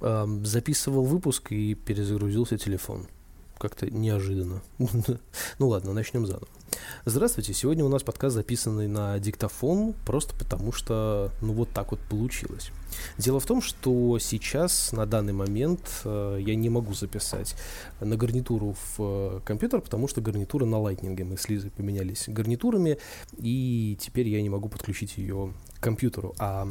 Записывал выпуск и перезагрузился телефон. Как-то неожиданно. ну ладно, начнем заново. Здравствуйте, сегодня у нас подкаст записанный на диктофон, просто потому что, ну вот так вот получилось. Дело в том, что сейчас, на данный момент, э, я не могу записать на гарнитуру в э, компьютер, потому что гарнитура на лайтнинге. Мы с Лизой поменялись гарнитурами, и теперь я не могу подключить ее к компьютеру. А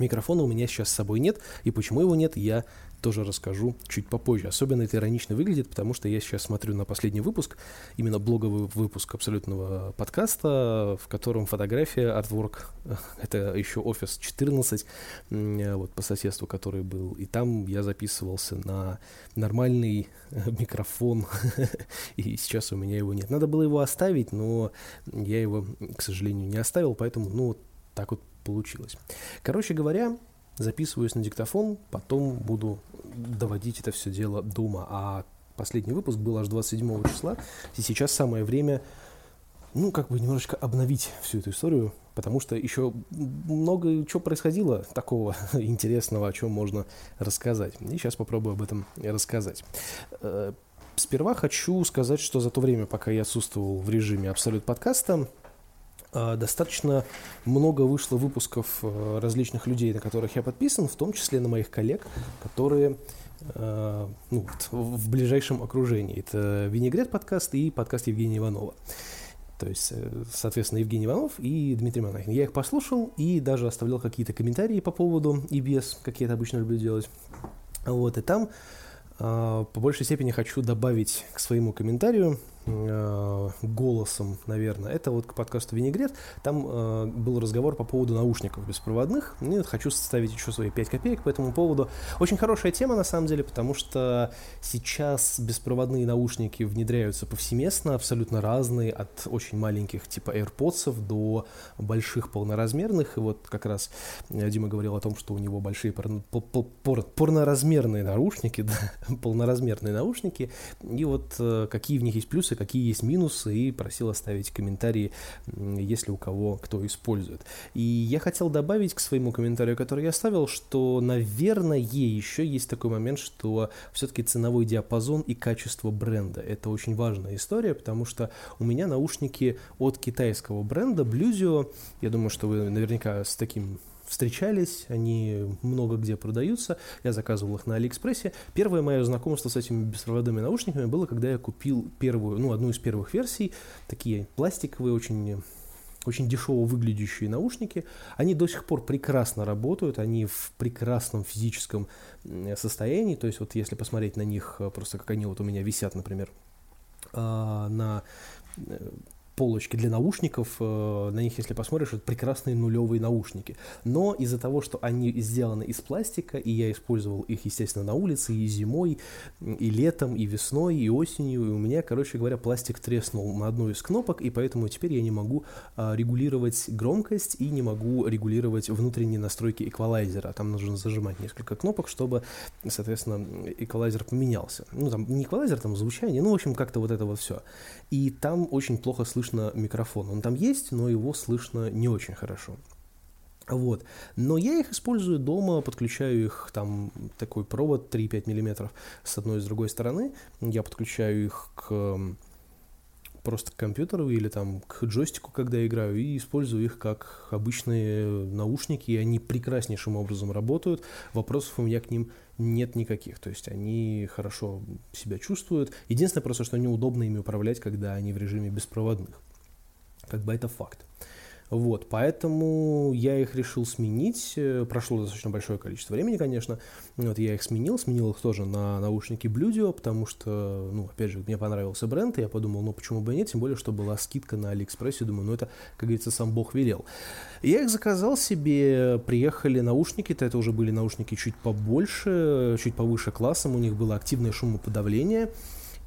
Микрофона у меня сейчас с собой нет, и почему его нет, я тоже расскажу чуть попозже. Особенно это иронично выглядит, потому что я сейчас смотрю на последний выпуск, именно блоговый выпуск абсолютного подкаста, в котором фотография, артворк, это еще офис 14, вот по соседству, который был, и там я записывался на нормальный микрофон, и сейчас у меня его нет. Надо было его оставить, но я его, к сожалению, не оставил, поэтому, ну, так вот получилось. Короче говоря, записываюсь на диктофон, потом буду доводить это все дело дома. А последний выпуск был аж 27 числа, и сейчас самое время, ну, как бы немножечко обновить всю эту историю, потому что еще много чего происходило такого интересного, о чем можно рассказать. И сейчас попробую об этом рассказать. Э, сперва хочу сказать, что за то время, пока я отсутствовал в режиме Абсолют подкаста, достаточно много вышло выпусков э, различных людей, на которых я подписан, в том числе на моих коллег, которые э, ну, в ближайшем окружении. Это Винегрет подкаст и подкаст Евгения Иванова. То есть, э, соответственно, Евгений Иванов и Дмитрий Монахин. Я их послушал и даже оставлял какие-то комментарии по поводу и без, как я это обычно люблю делать. Вот, и там по большей степени хочу добавить к своему комментарию Э, голосом, наверное. Это вот к подкасту «Винегрет». Там э, был разговор по поводу наушников беспроводных. И вот хочу составить еще свои 5 копеек по этому поводу. Очень хорошая тема, на самом деле, потому что сейчас беспроводные наушники внедряются повсеместно, абсолютно разные, от очень маленьких типа AirPods до больших полноразмерных. И вот как раз э, Дима говорил о том, что у него большие пор- пор- пор- порноразмерные наушники, да, полноразмерные наушники. И вот э, какие в них есть плюсы, какие есть минусы, и просил оставить комментарии, если у кого кто использует. И я хотел добавить к своему комментарию, который я оставил, что, наверное, еще есть такой момент, что все-таки ценовой диапазон и качество бренда. Это очень важная история, потому что у меня наушники от китайского бренда Bluesio. Я думаю, что вы наверняка с таким встречались, они много где продаются, я заказывал их на Алиэкспрессе. Первое мое знакомство с этими беспроводными наушниками было, когда я купил первую, ну, одну из первых версий, такие пластиковые, очень очень дешево выглядящие наушники. Они до сих пор прекрасно работают, они в прекрасном физическом состоянии. То есть вот если посмотреть на них, э, просто как они вот у меня висят, например, а, на э, полочки для наушников, э, на них, если посмотришь, это прекрасные нулевые наушники. Но из-за того, что они сделаны из пластика, и я использовал их, естественно, на улице и зимой, и летом, и весной, и осенью, и у меня, короче говоря, пластик треснул на одну из кнопок, и поэтому теперь я не могу а, регулировать громкость и не могу регулировать внутренние настройки эквалайзера. Там нужно зажимать несколько кнопок, чтобы, соответственно, эквалайзер поменялся. Ну, там не эквалайзер, там звучание, ну, в общем, как-то вот это вот все. И там очень плохо слышно слышно микрофон. Он там есть, но его слышно не очень хорошо. Вот. Но я их использую дома, подключаю их, там такой провод 3-5 мм с одной и с другой стороны. Я подключаю их к просто к компьютеру или там к джойстику, когда играю, и использую их как обычные наушники, и они прекраснейшим образом работают. Вопросов у меня к ним нет никаких. То есть они хорошо себя чувствуют. Единственное просто, что неудобно ими управлять, когда они в режиме беспроводных. Как бы это факт. Вот, поэтому я их решил сменить. Э, прошло достаточно большое количество времени, конечно. Вот я их сменил, сменил их тоже на наушники Bluedio, потому что, ну, опять же, мне понравился бренд, и я подумал, ну, почему бы и нет, тем более, что была скидка на Алиэкспрессе, думаю, ну, это, как говорится, сам Бог велел. Я их заказал себе, приехали наушники-то, это уже были наушники чуть побольше, чуть повыше классом, у них было активное шумоподавление,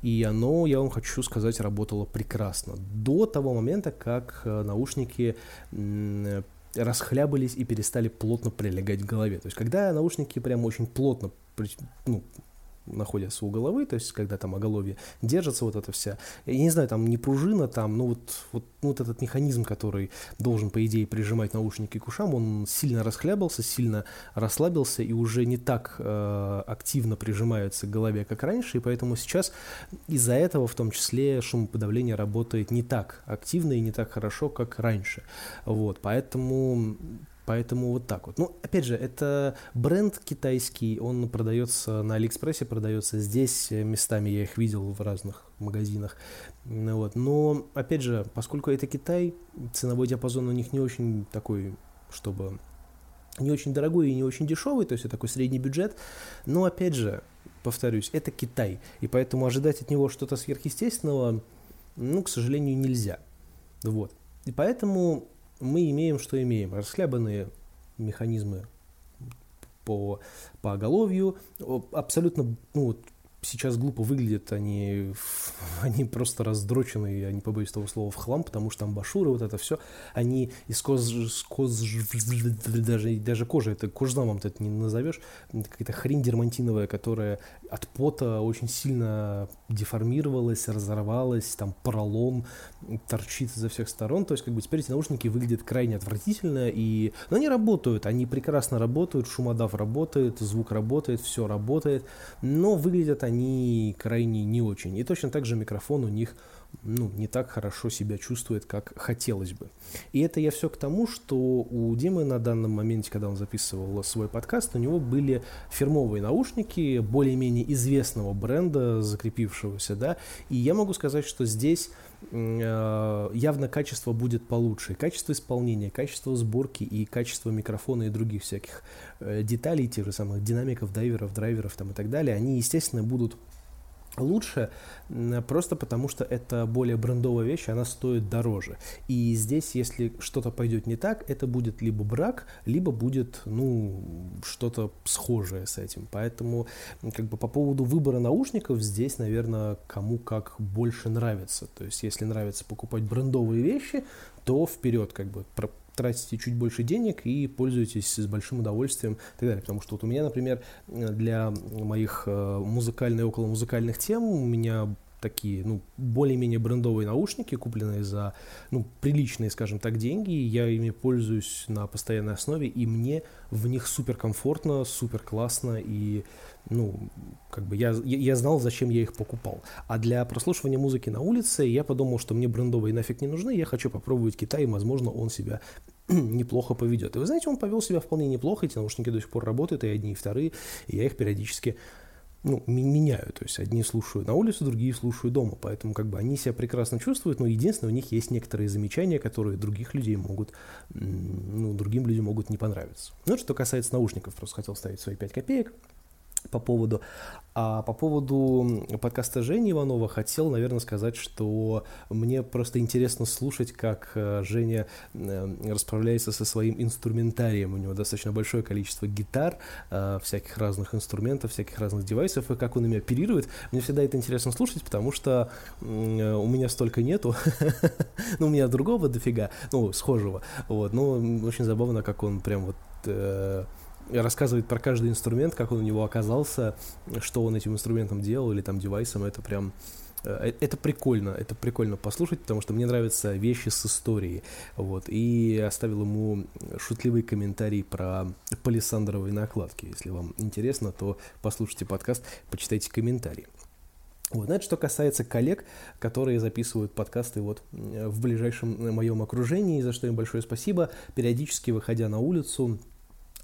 и оно, я вам хочу сказать, работало прекрасно. До того момента, как э, наушники расхлябались и перестали плотно прилегать к голове. То есть, когда наушники прям очень плотно ну, находятся у головы, то есть когда там оголовье держится вот эта вся, я не знаю, там не пружина, там, ну вот, вот, ну, вот этот механизм, который должен, по идее, прижимать наушники к ушам, он сильно расхлябался, сильно расслабился и уже не так э, активно прижимается к голове, как раньше, и поэтому сейчас из-за этого в том числе шумоподавление работает не так активно и не так хорошо, как раньше. Вот, поэтому Поэтому вот так вот. Ну, опять же, это бренд китайский, он продается на Алиэкспрессе, продается здесь, местами я их видел в разных магазинах. Ну вот. Но, опять же, поскольку это Китай, ценовой диапазон у них не очень такой, чтобы не очень дорогой и не очень дешевый, то есть это такой средний бюджет. Но, опять же, повторюсь, это Китай, и поэтому ожидать от него что-то сверхъестественного, ну, к сожалению, нельзя. Вот. И поэтому мы имеем, что имеем. Расхлябанные механизмы по, по оголовью, абсолютно, ну, сейчас глупо выглядят, они, они просто раздроченные, я не побоюсь того слова, в хлам, потому что там башуры, вот это все, они из коз даже, даже кожа, это кожзамом это не назовешь, это какая-то хрень дермантиновая, которая от пота очень сильно деформировалась, разорвалась, там поролон торчит изо всех сторон, то есть как бы теперь эти наушники выглядят крайне отвратительно, и... но они работают, они прекрасно работают, шумодав работает, звук работает, все работает, но выглядят они крайне не очень. И точно так же микрофон у них ну, не так хорошо себя чувствует, как хотелось бы. И это я все к тому, что у Димы на данном моменте, когда он записывал свой подкаст, у него были фирмовые наушники более-менее известного бренда, закрепившегося, да, и я могу сказать, что здесь э, явно качество будет получше. Качество исполнения, качество сборки и качество микрофона и других всяких э, деталей, тех же самых динамиков, дайверов, драйверов там и так далее, они, естественно, будут лучше, просто потому что это более брендовая вещь, она стоит дороже. И здесь, если что-то пойдет не так, это будет либо брак, либо будет, ну, что-то схожее с этим. Поэтому, как бы по поводу выбора наушников, здесь, наверное, кому как больше нравится. То есть, если нравится покупать брендовые вещи, то вперед, как бы тратите чуть больше денег и пользуетесь с большим удовольствием и так далее. Потому что вот у меня, например, для моих э, музыкальных и около музыкальных тем у меня такие, ну, более-менее брендовые наушники, купленные за, ну, приличные, скажем так, деньги. Я ими пользуюсь на постоянной основе, и мне в них супер комфортно, супер классно, и, ну, как бы я, я, знал, зачем я их покупал. А для прослушивания музыки на улице я подумал, что мне брендовые нафиг не нужны, я хочу попробовать Китай, и, возможно, он себя неплохо поведет. И вы знаете, он повел себя вполне неплохо, эти наушники до сих пор работают, и одни, и вторые, и я их периодически ну, меняю. То есть одни слушаю на улице, другие слушаю дома. Поэтому как бы они себя прекрасно чувствуют, но единственное, у них есть некоторые замечания, которые других людей могут, ну, другим людям могут не понравиться. Ну, что касается наушников, просто хотел ставить свои 5 копеек по поводу. А по поводу подкаста Жени Иванова хотел, наверное, сказать, что мне просто интересно слушать, как э, Женя э, расправляется со своим инструментарием. У него достаточно большое количество гитар, э, всяких разных инструментов, всяких разных девайсов, и как он ими оперирует. Мне всегда это интересно слушать, потому что у меня столько нету. ну, у меня другого дофига, ну, схожего. Вот, но очень забавно, как он прям вот рассказывает про каждый инструмент, как он у него оказался, что он этим инструментом делал или там девайсом, это прям э, это прикольно, это прикольно послушать, потому что мне нравятся вещи с историей, вот, и оставил ему шутливый комментарий про палисандровые накладки, если вам интересно, то послушайте подкаст, почитайте комментарии. Вот, знаете, что касается коллег, которые записывают подкасты вот в ближайшем моем окружении, за что им большое спасибо, периодически выходя на улицу,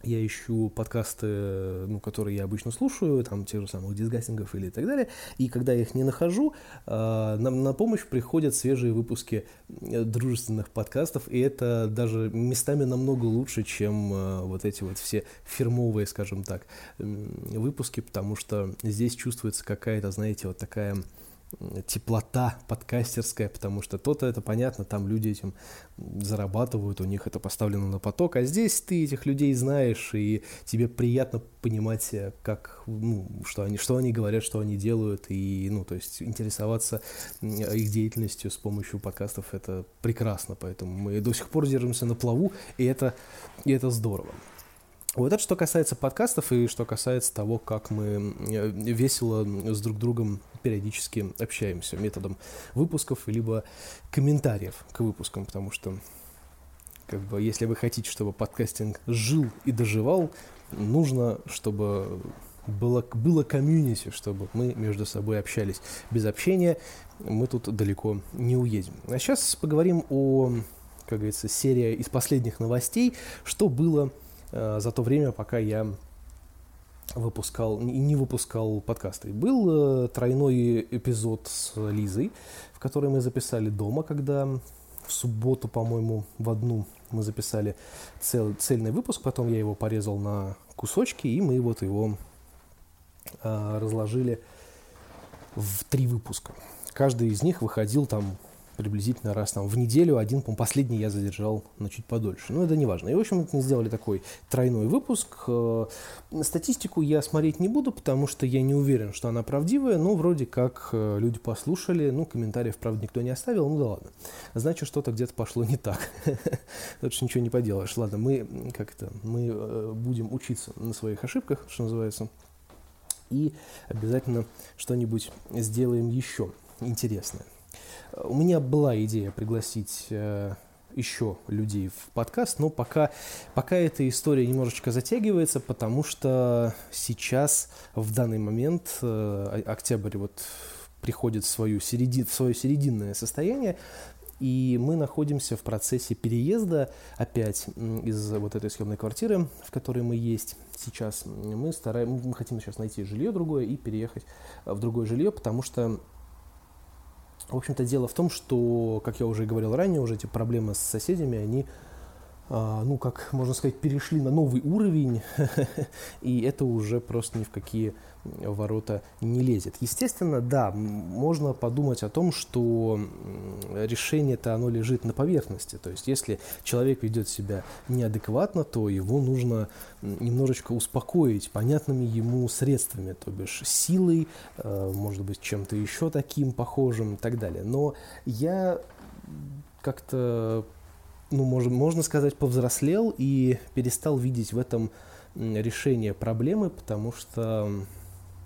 я ищу подкасты, ну, которые я обычно слушаю, там, тех же самых дисгастингов или так далее, и когда я их не нахожу, э, нам на помощь приходят свежие выпуски э, дружественных подкастов, и это даже местами намного лучше, чем э, вот эти вот все фирмовые, скажем так, выпуски, потому что здесь чувствуется какая-то, знаете, вот такая теплота подкастерская, потому что то-то это понятно, там люди этим зарабатывают, у них это поставлено на поток, а здесь ты этих людей знаешь, и тебе приятно понимать, э, как, ну, что они, что они говорят, что они делают, и, ну, то есть интересоваться их деятельностью с помощью подкастов, это прекрасно, поэтому мы до сих пор держимся на плаву, и это, и это здорово. Вот это что касается подкастов и что касается того, как мы весело с друг другом периодически общаемся методом выпусков либо комментариев к выпускам, потому что как бы, если вы хотите, чтобы подкастинг жил и доживал, нужно, чтобы было, было комьюнити, чтобы мы между собой общались. Без общения мы тут далеко не уедем. А сейчас поговорим о, как говорится, серии из последних новостей, что было за то время, пока я выпускал, не выпускал подкасты. Был э, тройной эпизод с Лизой, в который мы записали дома, когда в субботу, по-моему, в одну мы записали цел, цельный выпуск, потом я его порезал на кусочки, и мы вот его э, разложили в три выпуска. Каждый из них выходил там приблизительно раз там в неделю. Один, по последний я задержал на чуть подольше. Но это не важно. И, в общем, мы сделали такой тройной выпуск. Э, статистику я смотреть не буду, потому что я не уверен, что она правдивая, но вроде как э, люди послушали, ну, комментариев, правда, никто не оставил, ну да ладно. Значит, что-то где-то пошло не так. Тут же ничего не поделаешь. Ладно, мы как это, мы э, будем учиться на своих ошибках, что называется, и обязательно что-нибудь сделаем еще интересное. У меня была идея пригласить э, еще людей в подкаст, но пока, пока эта история немножечко затягивается, потому что сейчас, в данный момент, э, октябрь вот приходит в, свою середи, в свое серединное состояние, и мы находимся в процессе переезда опять из вот этой съемной квартиры, в которой мы есть сейчас. Мы, стараем, мы хотим сейчас найти жилье другое и переехать в другое жилье, потому что в общем-то, дело в том, что, как я уже говорил ранее, уже эти проблемы с соседями, они ну, как можно сказать, перешли на новый уровень, и это уже просто ни в какие ворота не лезет. Естественно, да, можно подумать о том, что решение-то оно лежит на поверхности. То есть, если человек ведет себя неадекватно, то его нужно немножечко успокоить понятными ему средствами, то бишь силой, э, может быть, чем-то еще таким похожим и так далее. Но я как-то ну, можно, можно сказать, повзрослел и перестал видеть в этом решение проблемы, потому что,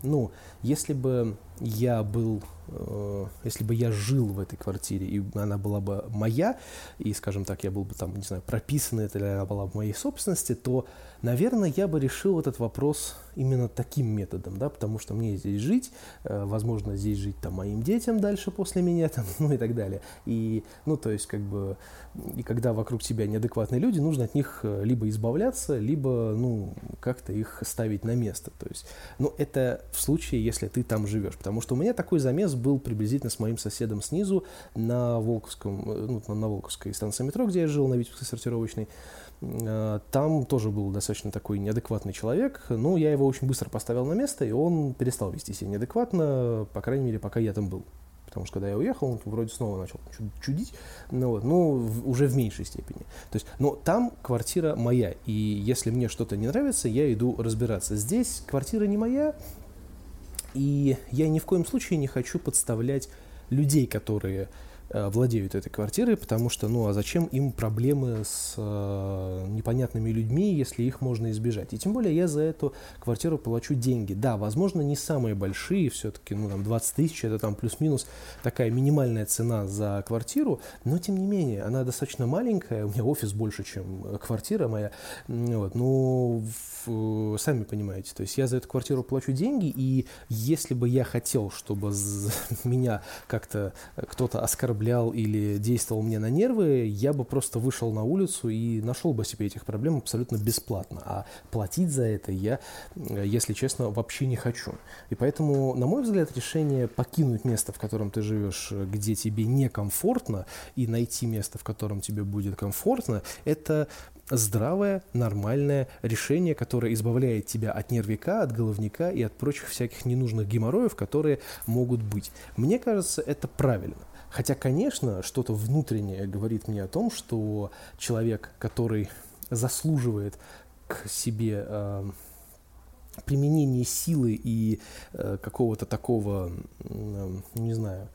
ну, если бы я был, э, если бы я жил в этой квартире, и она была бы моя, и, скажем так, я был бы там, не знаю, прописан, это или она была в моей собственности, то, наверное, я бы решил этот вопрос именно таким методом, да, потому что мне здесь жить, э, возможно, здесь жить там моим детям дальше после меня, там, ну и так далее. И, ну, то есть, как бы, и когда вокруг тебя неадекватные люди, нужно от них э, либо избавляться, либо, ну, как-то их ставить на место. То есть, ну, это в случае, если ты там живешь. Потому что у меня такой замес был приблизительно с моим соседом снизу на Волковском, э, ну, на Волковской станции метро, где я жил, на Витебской сортировочной. Э, там тоже был достаточно такой неадекватный человек, но я его очень быстро поставил на место, и он перестал вести себя неадекватно, по крайней мере, пока я там был. Потому что когда я уехал, он вроде снова начал чудить, ну, вот, но уже в меньшей степени. То есть, но там квартира моя, и если мне что-то не нравится, я иду разбираться. Здесь квартира не моя, и я ни в коем случае не хочу подставлять людей, которые владеют этой квартирой, потому что, ну, а зачем им проблемы с э, непонятными людьми, если их можно избежать? И тем более я за эту квартиру плачу деньги. Да, возможно, не самые большие, все-таки, ну, там, 20 тысяч, это там плюс-минус такая минимальная цена за квартиру, но, тем не менее, она достаточно маленькая, у меня офис больше, чем квартира моя, вот, ну, в, сами понимаете, то есть я за эту квартиру плачу деньги, и если бы я хотел, чтобы меня как-то кто-то оскорблял, оскорблял или действовал мне на нервы, я бы просто вышел на улицу и нашел бы себе этих проблем абсолютно бесплатно. А платить за это я, если честно, вообще не хочу. И поэтому, на мой взгляд, решение покинуть место, в котором ты живешь, где тебе некомфортно, и найти место, в котором тебе будет комфортно, это здравое, нормальное решение, которое избавляет тебя от нервика, от головника и от прочих всяких ненужных геморроев, которые могут быть. Мне кажется, это правильно. Хотя, конечно, что-то внутреннее говорит мне о том, что человек, который заслуживает к себе э, применения силы и э, какого-то такого, э, не знаю,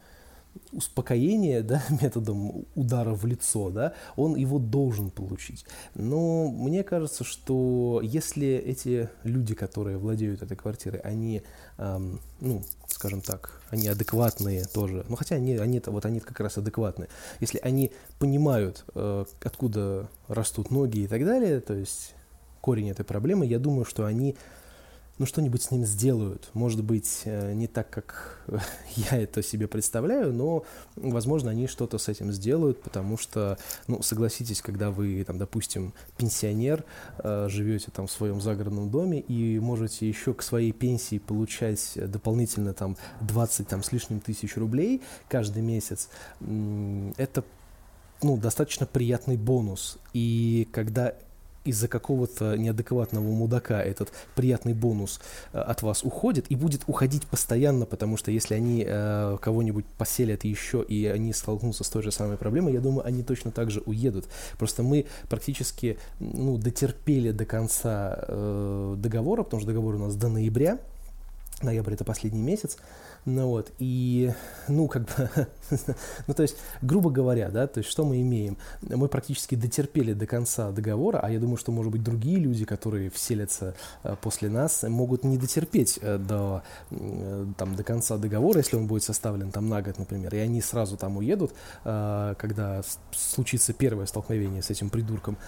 успокоение, да, методом удара в лицо, да, он его должен получить. Но мне кажется, что если эти люди, которые владеют этой квартирой, они, эм, ну, скажем так, они адекватные тоже, ну хотя они, они вот они как раз адекватные, если они понимают, э, откуда растут ноги и так далее, то есть корень этой проблемы, я думаю, что они ну, что-нибудь с ним сделают. Может быть, э, не так, как я это себе представляю, но, возможно, они что-то с этим сделают, потому что, ну, согласитесь, когда вы, там, допустим, пенсионер, э, живете там в своем загородном доме и можете еще к своей пенсии получать дополнительно там 20 там, с лишним тысяч рублей каждый месяц, это ну, достаточно приятный бонус. И когда из-за какого-то неадекватного мудака этот приятный бонус э, от вас уходит и будет уходить постоянно, потому что если они э, кого-нибудь поселят еще и они столкнутся с той же самой проблемой, я думаю, они точно так же уедут. Просто мы практически ну, дотерпели до конца э, договора, потому что договор у нас до ноября, ноябрь это последний месяц, ну вот, и, ну, как бы, ну, то есть, грубо говоря, да, то есть, что мы имеем? Мы практически дотерпели до конца договора, а я думаю, что, может быть, другие люди, которые вселятся э, после нас, могут не дотерпеть э, до, э, там, до конца договора, если он будет составлен там на год, например, и они сразу там уедут, когда случится первое столкновение с этим придурком,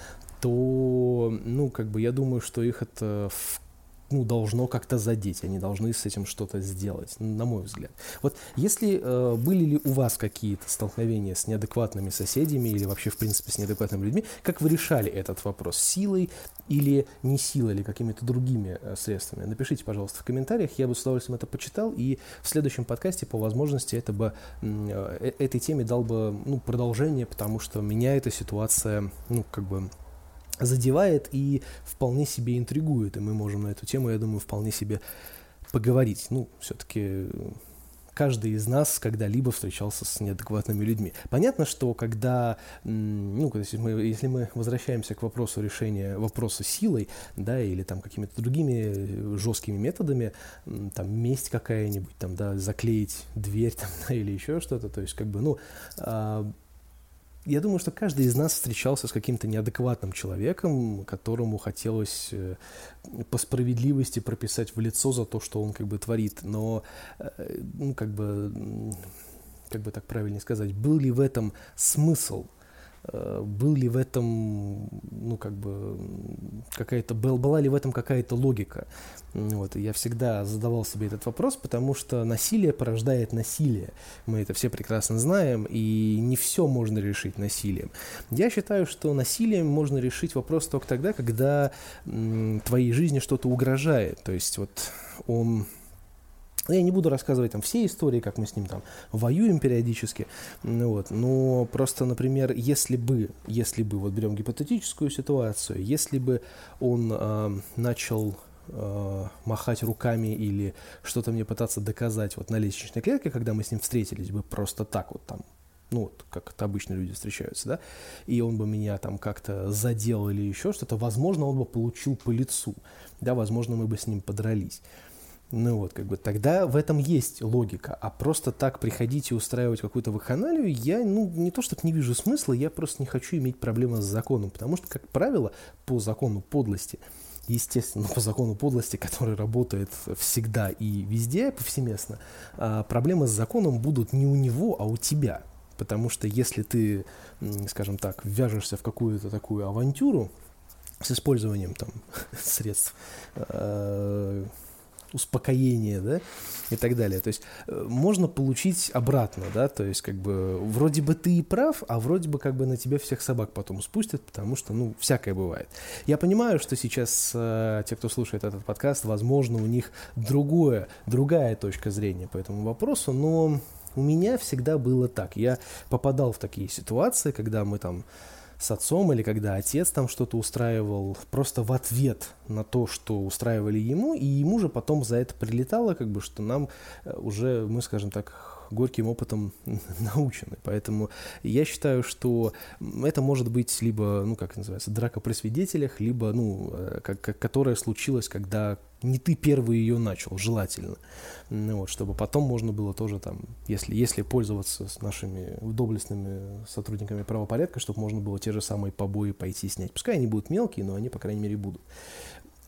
то, ну, как бы, я думаю, что их это в ну, должно как-то задеть, они должны с этим что-то сделать, на мой взгляд. Вот если э, были ли у вас какие-то столкновения с неадекватными соседями или вообще, в принципе, с неадекватными людьми, как вы решали этот вопрос? Силой или не силой, или какими-то другими э, средствами? Напишите, пожалуйста, в комментариях, я бы с удовольствием это почитал, и в следующем подкасте, по возможности, это бы, э, э, этой теме дал бы ну, продолжение, потому что меня эта ситуация, ну, как бы задевает и вполне себе интригует. И мы можем на эту тему, я думаю, вполне себе поговорить. Ну, все-таки каждый из нас когда-либо встречался с неадекватными людьми. Понятно, что когда, ну, если мы, если мы возвращаемся к вопросу решения вопроса силой, да, или там какими-то другими жесткими методами, там месть какая-нибудь, там, да, заклеить дверь, там, да, или еще что-то, то есть, как бы, ну, а, я думаю, что каждый из нас встречался с каким-то неадекватным человеком, которому хотелось э, по справедливости прописать в лицо за то, что он как бы творит. Но, э, ну, как бы, как бы так правильнее сказать, был ли в этом смысл? Э, был ли в этом, ну, как бы, какая-то, была ли в этом какая-то логика. Вот, я всегда задавал себе этот вопрос, потому что насилие порождает насилие. Мы это все прекрасно знаем, и не все можно решить насилием. Я считаю, что насилием можно решить вопрос только тогда, когда м, твоей жизни что-то угрожает. То есть вот он я не буду рассказывать там все истории, как мы с ним там воюем периодически, ну вот, но просто, например, если бы, если бы, вот берем гипотетическую ситуацию, если бы он э, начал э, махать руками или что-то мне пытаться доказать вот на лестничной клетке, когда мы с ним встретились бы просто так вот там, ну вот, как это обычно люди встречаются, да, и он бы меня там как-то задел или еще что-то, возможно, он бы получил по лицу, да, возможно, мы бы с ним подрались. Ну вот, как бы тогда в этом есть логика. А просто так приходить и устраивать какую-то вакханалию, я, ну, не то чтобы не вижу смысла, я просто не хочу иметь проблемы с законом. Потому что, как правило, по закону подлости, естественно, по закону подлости, который работает всегда и везде, повсеместно, а проблемы с законом будут не у него, а у тебя. Потому что если ты, скажем так, ввяжешься в какую-то такую авантюру с использованием там средств, э, успокоение, да, и так далее. То есть э, можно получить обратно, да, то есть как бы вроде бы ты и прав, а вроде бы как бы на тебя всех собак потом спустят, потому что, ну, всякое бывает. Я понимаю, что сейчас э, те, кто слушает этот подкаст, возможно, у них другое, другая точка зрения по этому вопросу, но у меня всегда было так. Я попадал в такие ситуации, когда мы там с отцом или когда отец там что-то устраивал просто в ответ на то, что устраивали ему, и ему же потом за это прилетало, как бы, что нам э, уже, мы, скажем так, горьким опытом научены. Поэтому я считаю, что это может быть либо, ну, как называется, драка при свидетелях, либо, ну, э, как, как, которая случилась, когда не ты первый ее начал, желательно. Ну, вот, чтобы потом можно было тоже там, если, если пользоваться с нашими доблестными сотрудниками правопорядка, чтобы можно было те же самые побои пойти снять. Пускай они будут мелкие, но они, по крайней мере, будут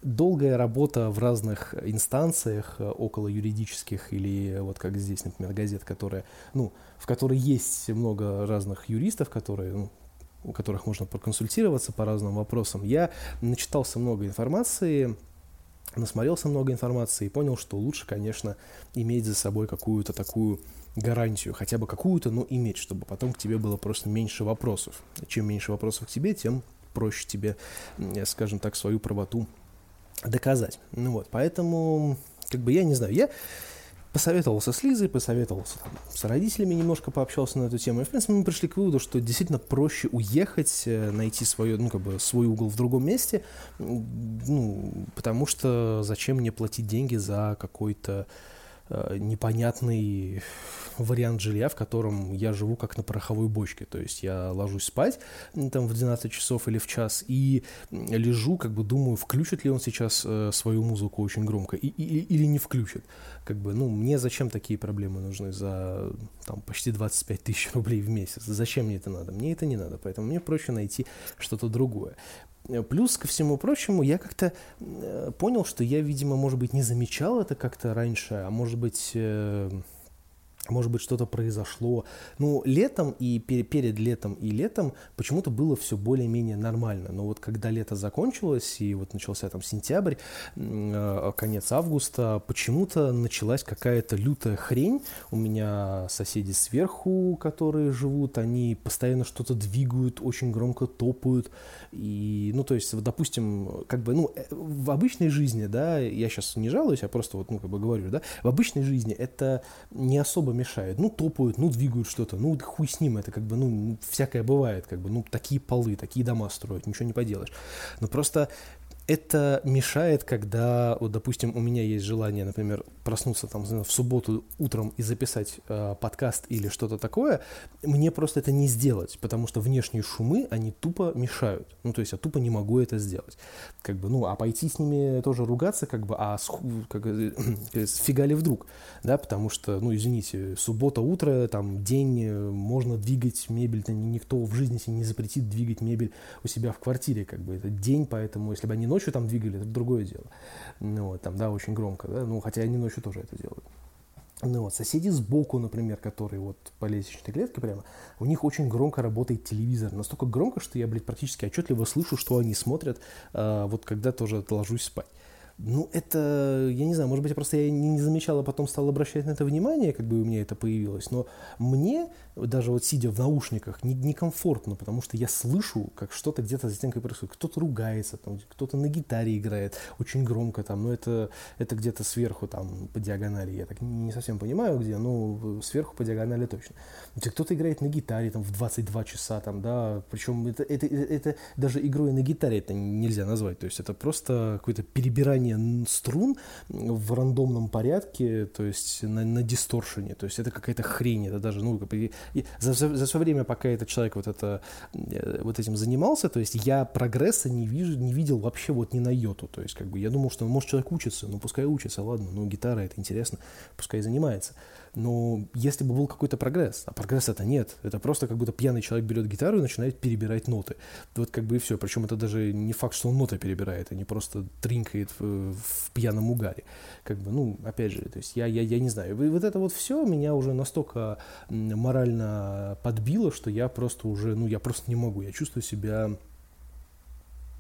долгая работа в разных инстанциях э, около юридических или вот как здесь, например, газет, которая, ну, в которой есть много разных юристов, которые, ну, у которых можно проконсультироваться по разным вопросам. Я начитался много информации, насмотрелся много информации и понял, что лучше, конечно, иметь за собой какую-то такую гарантию, хотя бы какую-то, но иметь, чтобы потом к тебе было просто меньше вопросов. Чем меньше вопросов к тебе, тем проще тебе, скажем так, свою правоту доказать. Ну вот, поэтому, как бы, я не знаю, я посоветовался с Лизой, посоветовался там, с родителями, немножко пообщался на эту тему. И, в принципе, мы пришли к выводу, что действительно проще уехать, э, найти свое, ну, как бы, свой угол в другом месте, ну, потому что зачем мне платить деньги за какой-то непонятный вариант жилья, в котором я живу как на пороховой бочке. То есть я ложусь спать там в 12 часов или в час и лежу, как бы думаю, включит ли он сейчас э, свою музыку очень громко и, и, или не включит. Как бы, ну, мне зачем такие проблемы нужны за там, почти 25 тысяч рублей в месяц? Зачем мне это надо? Мне это не надо, поэтому мне проще найти что-то другое. Э, плюс ко всему прочему, я как-то э, понял, что я, видимо, может быть, не замечал это как-то раньше, а может быть, э, может быть, что-то произошло. Ну, летом и перед летом и летом почему-то было все более-менее нормально. Но вот когда лето закончилось, и вот начался там сентябрь, э, конец августа, почему-то началась какая-то лютая хрень. У меня соседи сверху, которые живут, они постоянно что-то двигают, очень громко топают. И, ну, то есть, вот, допустим, как бы, ну, э, в обычной жизни, да, я сейчас не жалуюсь, я просто вот, ну, как бы говорю, да, в обычной жизни это не особо мешает. Ну, топают, ну, двигают что-то, ну, хуй с ним, это как бы, ну, всякое бывает, как бы, ну, такие полы, такие дома строят, ничего не поделаешь. Но просто это мешает, когда, вот, допустим, у меня есть желание, например, проснуться там в субботу утром и записать э, подкаст или что-то такое, мне просто это не сделать, потому что внешние шумы, они тупо мешают. Ну, то есть я тупо не могу это сделать. Как бы, ну, а пойти с ними тоже ругаться, как бы, а с, как, э, фига ли вдруг, да, потому что, ну, извините, суббота, утро, там, день, э, можно двигать мебель, то никто в жизни себе не запретит двигать мебель у себя в квартире, как бы, это день, поэтому, если бы они ночью там двигали, это другое дело. Ну, вот, там, да, очень громко, да, ну, хотя они ночью тоже это делают. Ну вот, соседи сбоку, например, которые вот по лестничной клетке прямо, у них очень громко работает телевизор. Настолько громко, что я, блядь, практически отчетливо слышу, что они смотрят, э, вот когда тоже ложусь спать. Ну, это, я не знаю, может быть, просто я не, не замечал, а потом стал обращать на это внимание, как бы у меня это появилось, но мне, даже вот сидя в наушниках, некомфортно, не потому что я слышу, как что-то где-то за стенкой происходит, кто-то ругается, там, кто-то на гитаре играет очень громко, там, но это, это где-то сверху, там, по диагонали, я так не совсем понимаю, где, но сверху по диагонали точно. Кто-то играет на гитаре, там, в 22 часа, там, да, причем это, это, это, это даже игрой на гитаре это нельзя назвать, то есть это просто какое-то перебирание движение струн в рандомном порядке, то есть на, на дисторшене, то есть это какая-то хрень, это даже, ну, за, за, за все время, пока этот человек вот, это, э, вот этим занимался, то есть я прогресса не, вижу, не видел вообще вот ни на йоту, то есть как бы я думал, что может человек учится, ну пускай учится, ладно, ну гитара это интересно, пускай занимается, но если бы был какой-то прогресс, а прогресса это нет, это просто как будто пьяный человек берет гитару и начинает перебирать ноты. Вот как бы и все. Причем это даже не факт, что он ноты перебирает, а не просто тринкает в, в пьяном угаре. Как бы, ну, опять же, то есть я, я, я не знаю. И вот это вот все меня уже настолько морально подбило, что я просто уже, ну, я просто не могу. Я чувствую себя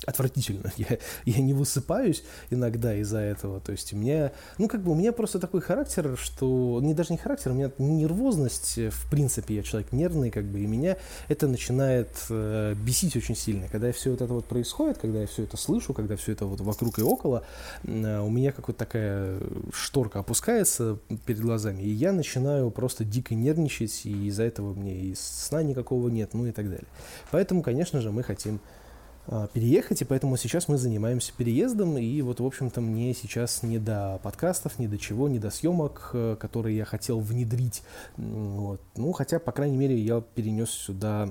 отвратительно. Я, я не высыпаюсь иногда из-за этого. То есть у меня, ну как бы у меня просто такой характер, что не даже не характер, у меня нервозность, в принципе, я человек нервный, как бы, и меня это начинает э, бесить очень сильно. Когда все вот это вот происходит, когда я все это слышу, когда все это вот вокруг и около, э, у меня как вот такая шторка опускается перед глазами, и я начинаю просто дико нервничать, и из-за этого мне и сна никакого нет, ну и так далее. Поэтому, конечно же, мы хотим переехать, и поэтому сейчас мы занимаемся переездом, и вот, в общем-то, мне сейчас не до подкастов, ни до чего, не до съемок, э, которые я хотел внедрить. Вот. Ну, хотя, по крайней мере, я перенес сюда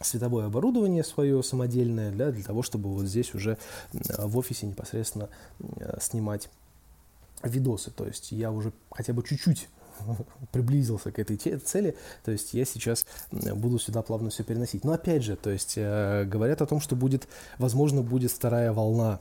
световое оборудование свое самодельное для, для того, чтобы вот здесь уже в офисе непосредственно э, снимать видосы. То есть я уже хотя бы чуть-чуть приблизился к этой цели, то есть я сейчас буду сюда плавно все переносить. Но опять же, то есть э, говорят о том, что будет, возможно, будет вторая волна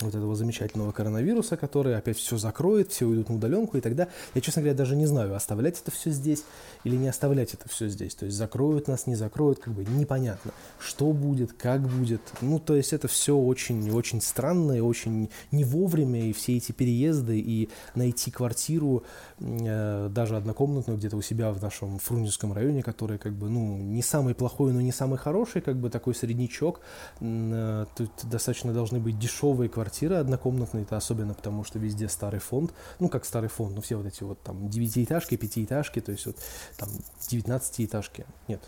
вот этого замечательного коронавируса, который опять все закроет, все уйдут на удаленку, и тогда я, честно говоря, даже не знаю, оставлять это все здесь или не оставлять это все здесь. То есть закроют нас, не закроют, как бы непонятно, что будет, как будет. Ну, то есть это все очень-очень странно и очень не вовремя, и все эти переезды, и найти квартиру, э, даже однокомнатную где-то у себя в нашем Фрунзенском районе, который как бы, ну, не самый плохой, но не самый хороший, как бы такой среднячок. Э, тут достаточно должны быть дешевые квартиры, квартиры однокомнатные, это особенно потому, что везде старый фонд, ну, как старый фонд, ну, все вот эти вот там девятиэтажки, пятиэтажки, то есть вот там девятнадцатиэтажки, нет,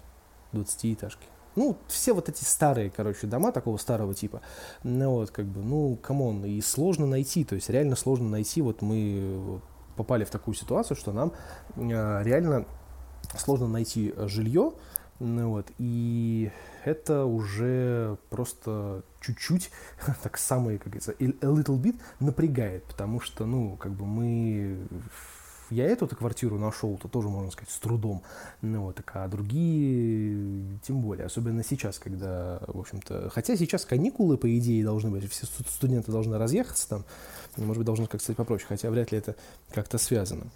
двадцатиэтажки. Ну, все вот эти старые, короче, дома такого старого типа, ну, вот, как бы, ну, come on, и сложно найти, то есть реально сложно найти, вот мы попали в такую ситуацию, что нам э, реально сложно найти жилье, ну, вот, и это уже просто чуть-чуть, так самое, как говорится, a little bit напрягает, потому что, ну, как бы мы я эту квартиру нашел, то тоже, можно сказать, с трудом. Ну, вот, а другие, тем более, особенно сейчас, когда, в общем-то, хотя сейчас каникулы, по идее, должны быть, все студенты должны разъехаться там, может быть, должно как-то попроще, хотя вряд ли это как-то связано.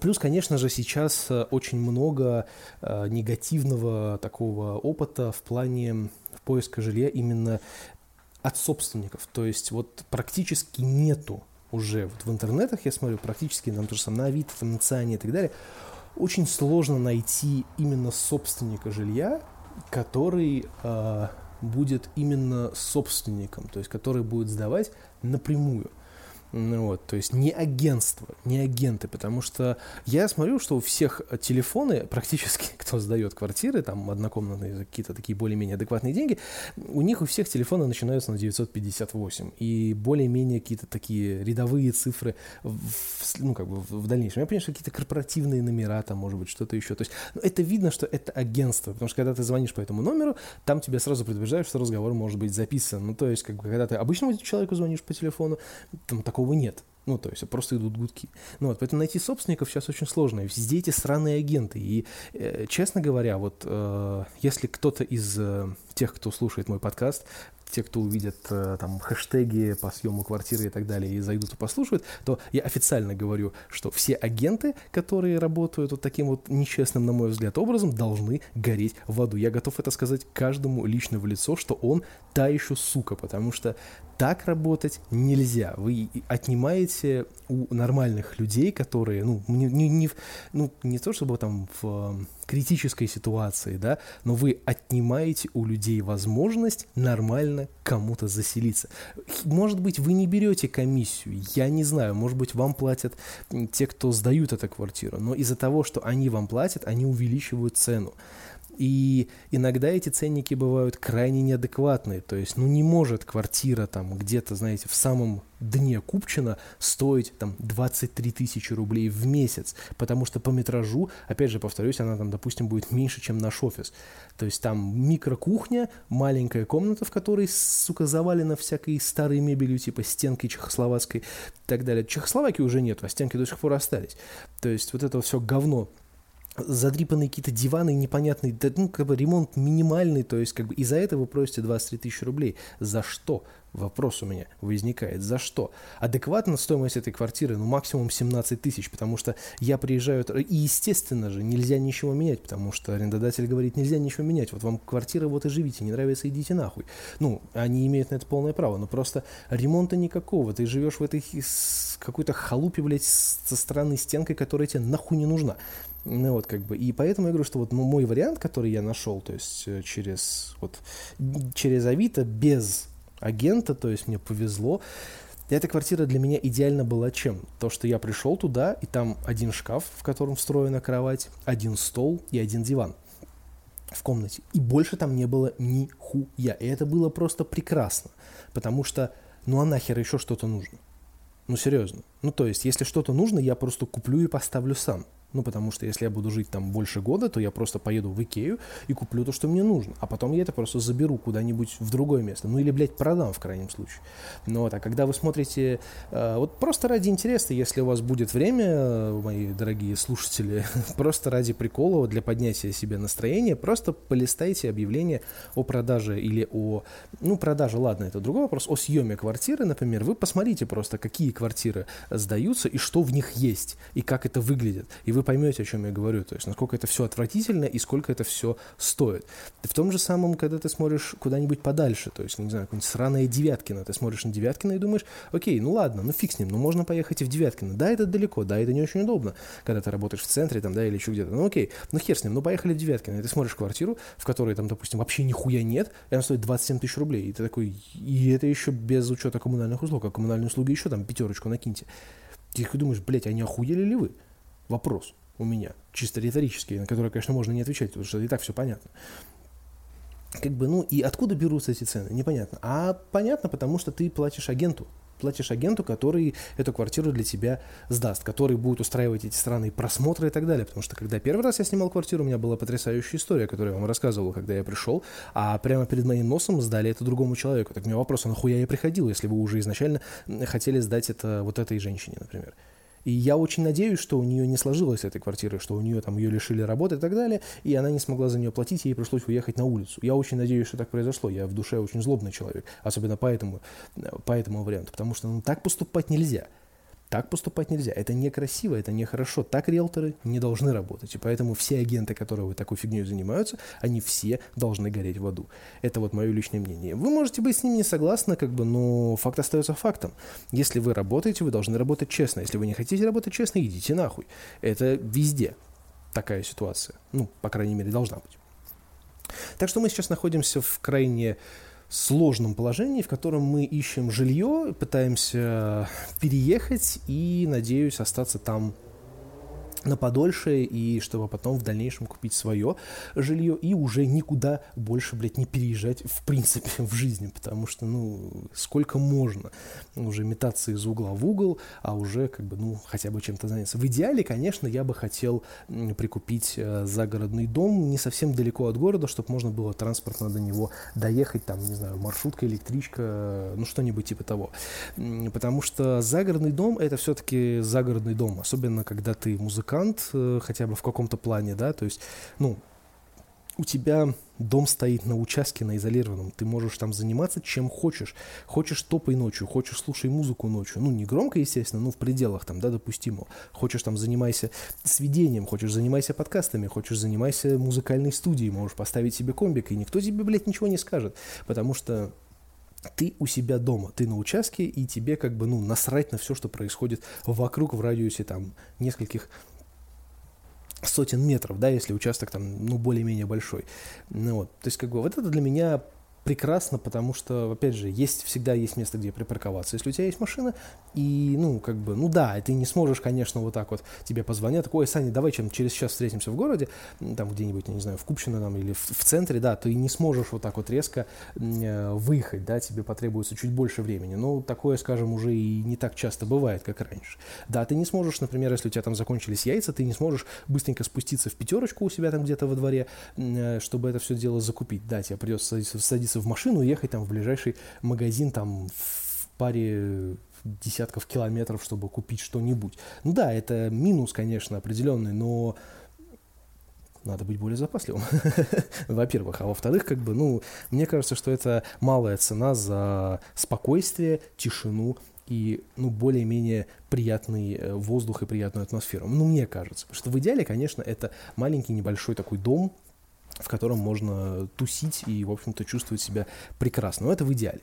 Плюс, конечно же, сейчас э, очень много э, негативного такого опыта в плане поиска жилья именно от собственников. То есть вот практически нету уже вот в интернетах, я смотрю, практически нам тоже на Авито, на Циане и так далее, очень сложно найти именно собственника жилья, который э, будет именно собственником, то есть который будет сдавать напрямую. Ну вот, то есть не агентство, не агенты, потому что я смотрю, что у всех телефоны, практически, кто сдает квартиры, там однокомнатные какие-то такие более-менее адекватные деньги, у них у всех телефоны начинаются на 958, и более-менее какие-то такие рядовые цифры, в, ну, как бы в дальнейшем. Я понимаю, что какие-то корпоративные номера, там, может быть, что-то еще. То есть ну, это видно, что это агентство, потому что когда ты звонишь по этому номеру, там тебя сразу предупреждают, что разговор может быть записан. Ну, то есть, как бы, когда ты обычному человеку звонишь по телефону, там такой такого нет. Ну, то есть просто идут гудки. Ну, вот, поэтому найти собственников сейчас очень сложно. Везде эти странные агенты. И, э, честно говоря, вот э, если кто-то из э, тех, кто слушает мой подкаст, те, кто увидят э, там хэштеги по съему квартиры и так далее, и зайдут и послушают, то я официально говорю, что все агенты, которые работают вот таким вот нечестным, на мой взгляд, образом, должны гореть в аду. Я готов это сказать каждому лично в лицо, что он та еще сука, потому что так работать нельзя. Вы отнимаете у нормальных людей, которые, ну, не, не, не, ну, не то чтобы там в критической ситуации, да, но вы отнимаете у людей возможность нормально кому-то заселиться. Может быть, вы не берете комиссию, я не знаю, может быть, вам платят те, кто сдают эту квартиру, но из-за того, что они вам платят, они увеличивают цену. И иногда эти ценники бывают крайне неадекватные. То есть, ну не может квартира там где-то, знаете, в самом дне Купчина стоить там 23 тысячи рублей в месяц, потому что по метражу, опять же повторюсь, она там, допустим, будет меньше, чем наш офис. То есть там микрокухня, маленькая комната, в которой, сука, завалена всякой старой мебелью, типа стенки чехословацкой и так далее. Чехословакии уже нет, а стенки до сих пор остались. То есть вот это все говно задрипанные какие-то диваны непонятные, да, ну, как бы ремонт минимальный, то есть, как бы, из-за этого вы просите 23 тысячи рублей. За что? Вопрос у меня возникает. За что? Адекватно стоимость этой квартиры, ну, максимум 17 тысяч, потому что я приезжаю, и, естественно же, нельзя ничего менять, потому что арендодатель говорит, нельзя ничего менять, вот вам квартира, вот и живите, не нравится, идите нахуй. Ну, они имеют на это полное право, но просто ремонта никакого, ты живешь в этой какой-то халупе, блядь, со стороны стенкой, которая тебе нахуй не нужна. Ну, вот, как бы, и поэтому я говорю, что вот ну, мой вариант, который я нашел, то есть э, через, вот, через Авито, без агента, то есть мне повезло, эта квартира для меня идеально была чем? То, что я пришел туда, и там один шкаф, в котором встроена кровать, один стол и один диван. в комнате. И больше там не было ни хуя. И это было просто прекрасно. Потому что, ну а нахер еще что-то нужно? Ну серьезно. Ну то есть, если что-то нужно, я просто куплю и поставлю сам. Ну, потому что если я буду жить там больше года, то я просто поеду в Икею и куплю то, что мне нужно. А потом я это просто заберу куда-нибудь в другое место. Ну, или, блядь, продам в крайнем случае. Ну, вот, а когда вы смотрите, э, вот просто ради интереса, если у вас будет время, э, мои дорогие слушатели, просто ради прикола, для поднятия себе настроения, просто полистайте объявление о продаже или о, ну, продаже, ладно, это другой вопрос, о съеме квартиры, например, вы посмотрите просто, какие квартиры сдаются и что в них есть, и как это выглядит. И вы поймете, о чем я говорю, то есть насколько это все отвратительно и сколько это все стоит. В том же самом, когда ты смотришь куда-нибудь подальше, то есть, не знаю, какое-нибудь сраное Девяткино, ты смотришь на Девяткино и думаешь, окей, ну ладно, ну фиг с ним, ну можно поехать и в Девяткино. Да, это далеко, да, это не очень удобно, когда ты работаешь в центре там, да, или еще где-то. Ну окей, ну хер с ним, ну поехали в Девяткино, и ты смотришь квартиру, в которой там, допустим, вообще нихуя нет, и она стоит 27 тысяч рублей, и ты такой, и это еще без учета коммунальных услуг, а коммунальные услуги еще там пятерочку накиньте. Ты думаешь, блядь, они охуели ли вы? Вопрос у меня, чисто риторический, на который, конечно, можно не отвечать, потому что и так все понятно. Как бы, ну, и откуда берутся эти цены, непонятно. А понятно, потому что ты платишь агенту. Платишь агенту, который эту квартиру для тебя сдаст, который будет устраивать эти странные просмотры и так далее. Потому что когда первый раз я снимал квартиру, у меня была потрясающая история, которую я вам рассказывал, когда я пришел, а прямо перед моим носом сдали это другому человеку. Так у меня вопрос, а нахуя я приходил, если вы уже изначально хотели сдать это вот этой женщине, например. И я очень надеюсь, что у нее не сложилось этой квартиры, что у нее там ее лишили работы и так далее, и она не смогла за нее платить, ей пришлось уехать на улицу. Я очень надеюсь, что так произошло. Я в душе очень злобный человек, особенно по этому, по этому варианту, потому что ну, так поступать нельзя. Так поступать нельзя. Это некрасиво, это нехорошо. Так риэлторы не должны работать. И поэтому все агенты, которые вы такой фигней занимаются, они все должны гореть в аду. Это вот мое личное мнение. Вы можете быть с ним не согласны, как бы, но факт остается фактом. Если вы работаете, вы должны работать честно. Если вы не хотите работать честно, идите нахуй. Это везде такая ситуация. Ну, по крайней мере, должна быть. Так что мы сейчас находимся в крайне сложном положении, в котором мы ищем жилье, пытаемся переехать и, надеюсь, остаться там на подольше, и чтобы потом в дальнейшем купить свое жилье и уже никуда больше, блядь, не переезжать в принципе в жизни, потому что, ну, сколько можно уже метаться из угла в угол, а уже как бы, ну, хотя бы чем-то заняться. В идеале, конечно, я бы хотел прикупить э, загородный дом не совсем далеко от города, чтобы можно было транспортно до него доехать, там, не знаю, маршрутка, электричка, ну, что-нибудь типа того. Потому что загородный дом это все-таки загородный дом, особенно когда ты музыкант, музыкант э, хотя бы в каком-то плане, да, то есть, ну, у тебя дом стоит на участке, на изолированном, ты можешь там заниматься чем хочешь. Хочешь топай ночью, хочешь слушай музыку ночью. Ну, не громко, естественно, но в пределах там, да, допустимо. Хочешь там занимайся сведением, хочешь занимайся подкастами, хочешь занимайся музыкальной студией, можешь поставить себе комбик, и никто тебе, блядь, ничего не скажет, потому что ты у себя дома, ты на участке, и тебе как бы, ну, насрать на все, что происходит вокруг в радиусе там нескольких сотен метров, да, если участок там, ну, более-менее большой. Ну, вот, то есть, как бы, вот это для меня прекрасно, потому что, опять же, есть, всегда есть место, где припарковаться. Если у тебя есть машина, и, ну, как бы, ну да, ты не сможешь, конечно, вот так вот, тебе позвонят, такой, Саня, давай чем через час встретимся в городе, там где-нибудь, не знаю, в Купчино там, или в, в центре, да, ты не сможешь вот так вот резко э, выехать, да, тебе потребуется чуть больше времени. Но такое, скажем, уже и не так часто бывает, как раньше. Да, ты не сможешь, например, если у тебя там закончились яйца, ты не сможешь быстренько спуститься в пятерочку у себя там где-то во дворе, э, чтобы это все дело закупить. Да, тебе придется садиться, садиться в машину и ехать там в ближайший магазин там в паре десятков километров, чтобы купить что-нибудь. Ну да, это минус, конечно, определенный, но надо быть более запасливым, во-первых. А во-вторых, как бы, ну, мне кажется, что это малая цена за спокойствие, тишину и, ну, более-менее приятный э, воздух и приятную атмосферу. Ну, мне кажется. Потому что в идеале, конечно, это маленький небольшой такой дом, в котором можно тусить и, в общем-то, чувствовать себя прекрасно. Но это в идеале.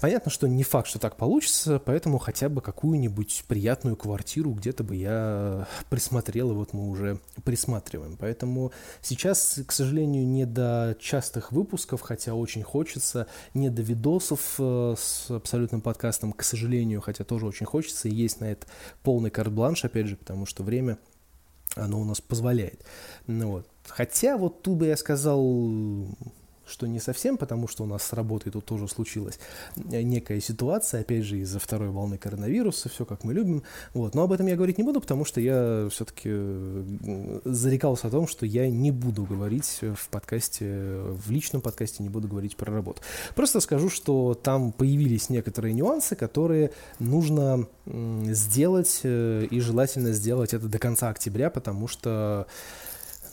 Понятно, что не факт, что так получится, поэтому хотя бы какую-нибудь приятную квартиру где-то бы я присмотрел, и вот мы уже присматриваем. Поэтому сейчас, к сожалению, не до частых выпусков, хотя очень хочется, не до видосов э, с абсолютным подкастом, к сожалению, хотя тоже очень хочется, и есть на это полный карт-бланш, опять же, потому что время оно у нас позволяет. Ну, вот. Хотя вот тут бы я сказал что не совсем, потому что у нас с работой тут тоже случилась некая ситуация, опять же, из-за второй волны коронавируса, все как мы любим. Вот. Но об этом я говорить не буду, потому что я все-таки зарекался о том, что я не буду говорить в подкасте, в личном подкасте не буду говорить про работу. Просто скажу, что там появились некоторые нюансы, которые нужно сделать, э, и желательно сделать это до конца октября, потому что,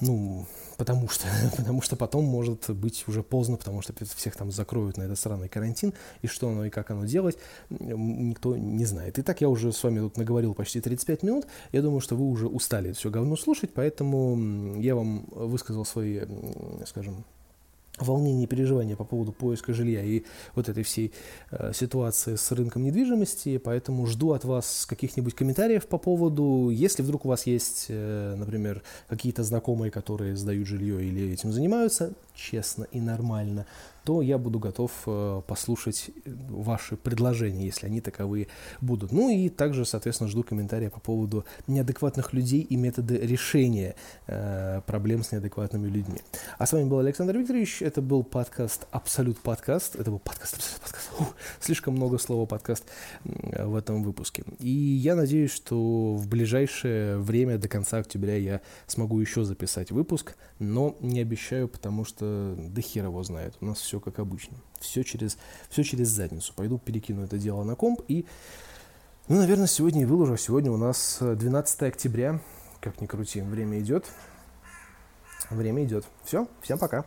ну, потому что, потому что потом может быть уже поздно, потому что всех там закроют на этот странный карантин, и что оно и как оно делать, никто не знает. Итак, я уже с вами тут наговорил почти 35 минут, я думаю, что вы уже устали все говно слушать, поэтому я вам высказал свои, скажем, волнение и переживания по поводу поиска жилья и вот этой всей э, ситуации с рынком недвижимости, поэтому жду от вас каких-нибудь комментариев по поводу, если вдруг у вас есть, э, например, какие-то знакомые, которые сдают жилье или этим занимаются, честно и нормально, то я буду готов э, послушать ваши предложения, если они таковые будут. Ну и также, соответственно, жду комментария по поводу неадекватных людей и методы решения э, проблем с неадекватными людьми. А с вами был Александр Викторович, это был подкаст Абсолют подкаст, это был подкаст Абсолют подкаст, Ух, слишком много слова подкаст в этом выпуске. И я надеюсь, что в ближайшее время, до конца октября, я смогу еще записать выпуск, но не обещаю, потому что да хер его знает, у нас все все как обычно. Все через, все через задницу. Пойду перекину это дело на комп и, ну, наверное, сегодня и выложу. Сегодня у нас 12 октября. Как ни крути, время идет. Время идет. Все, всем пока.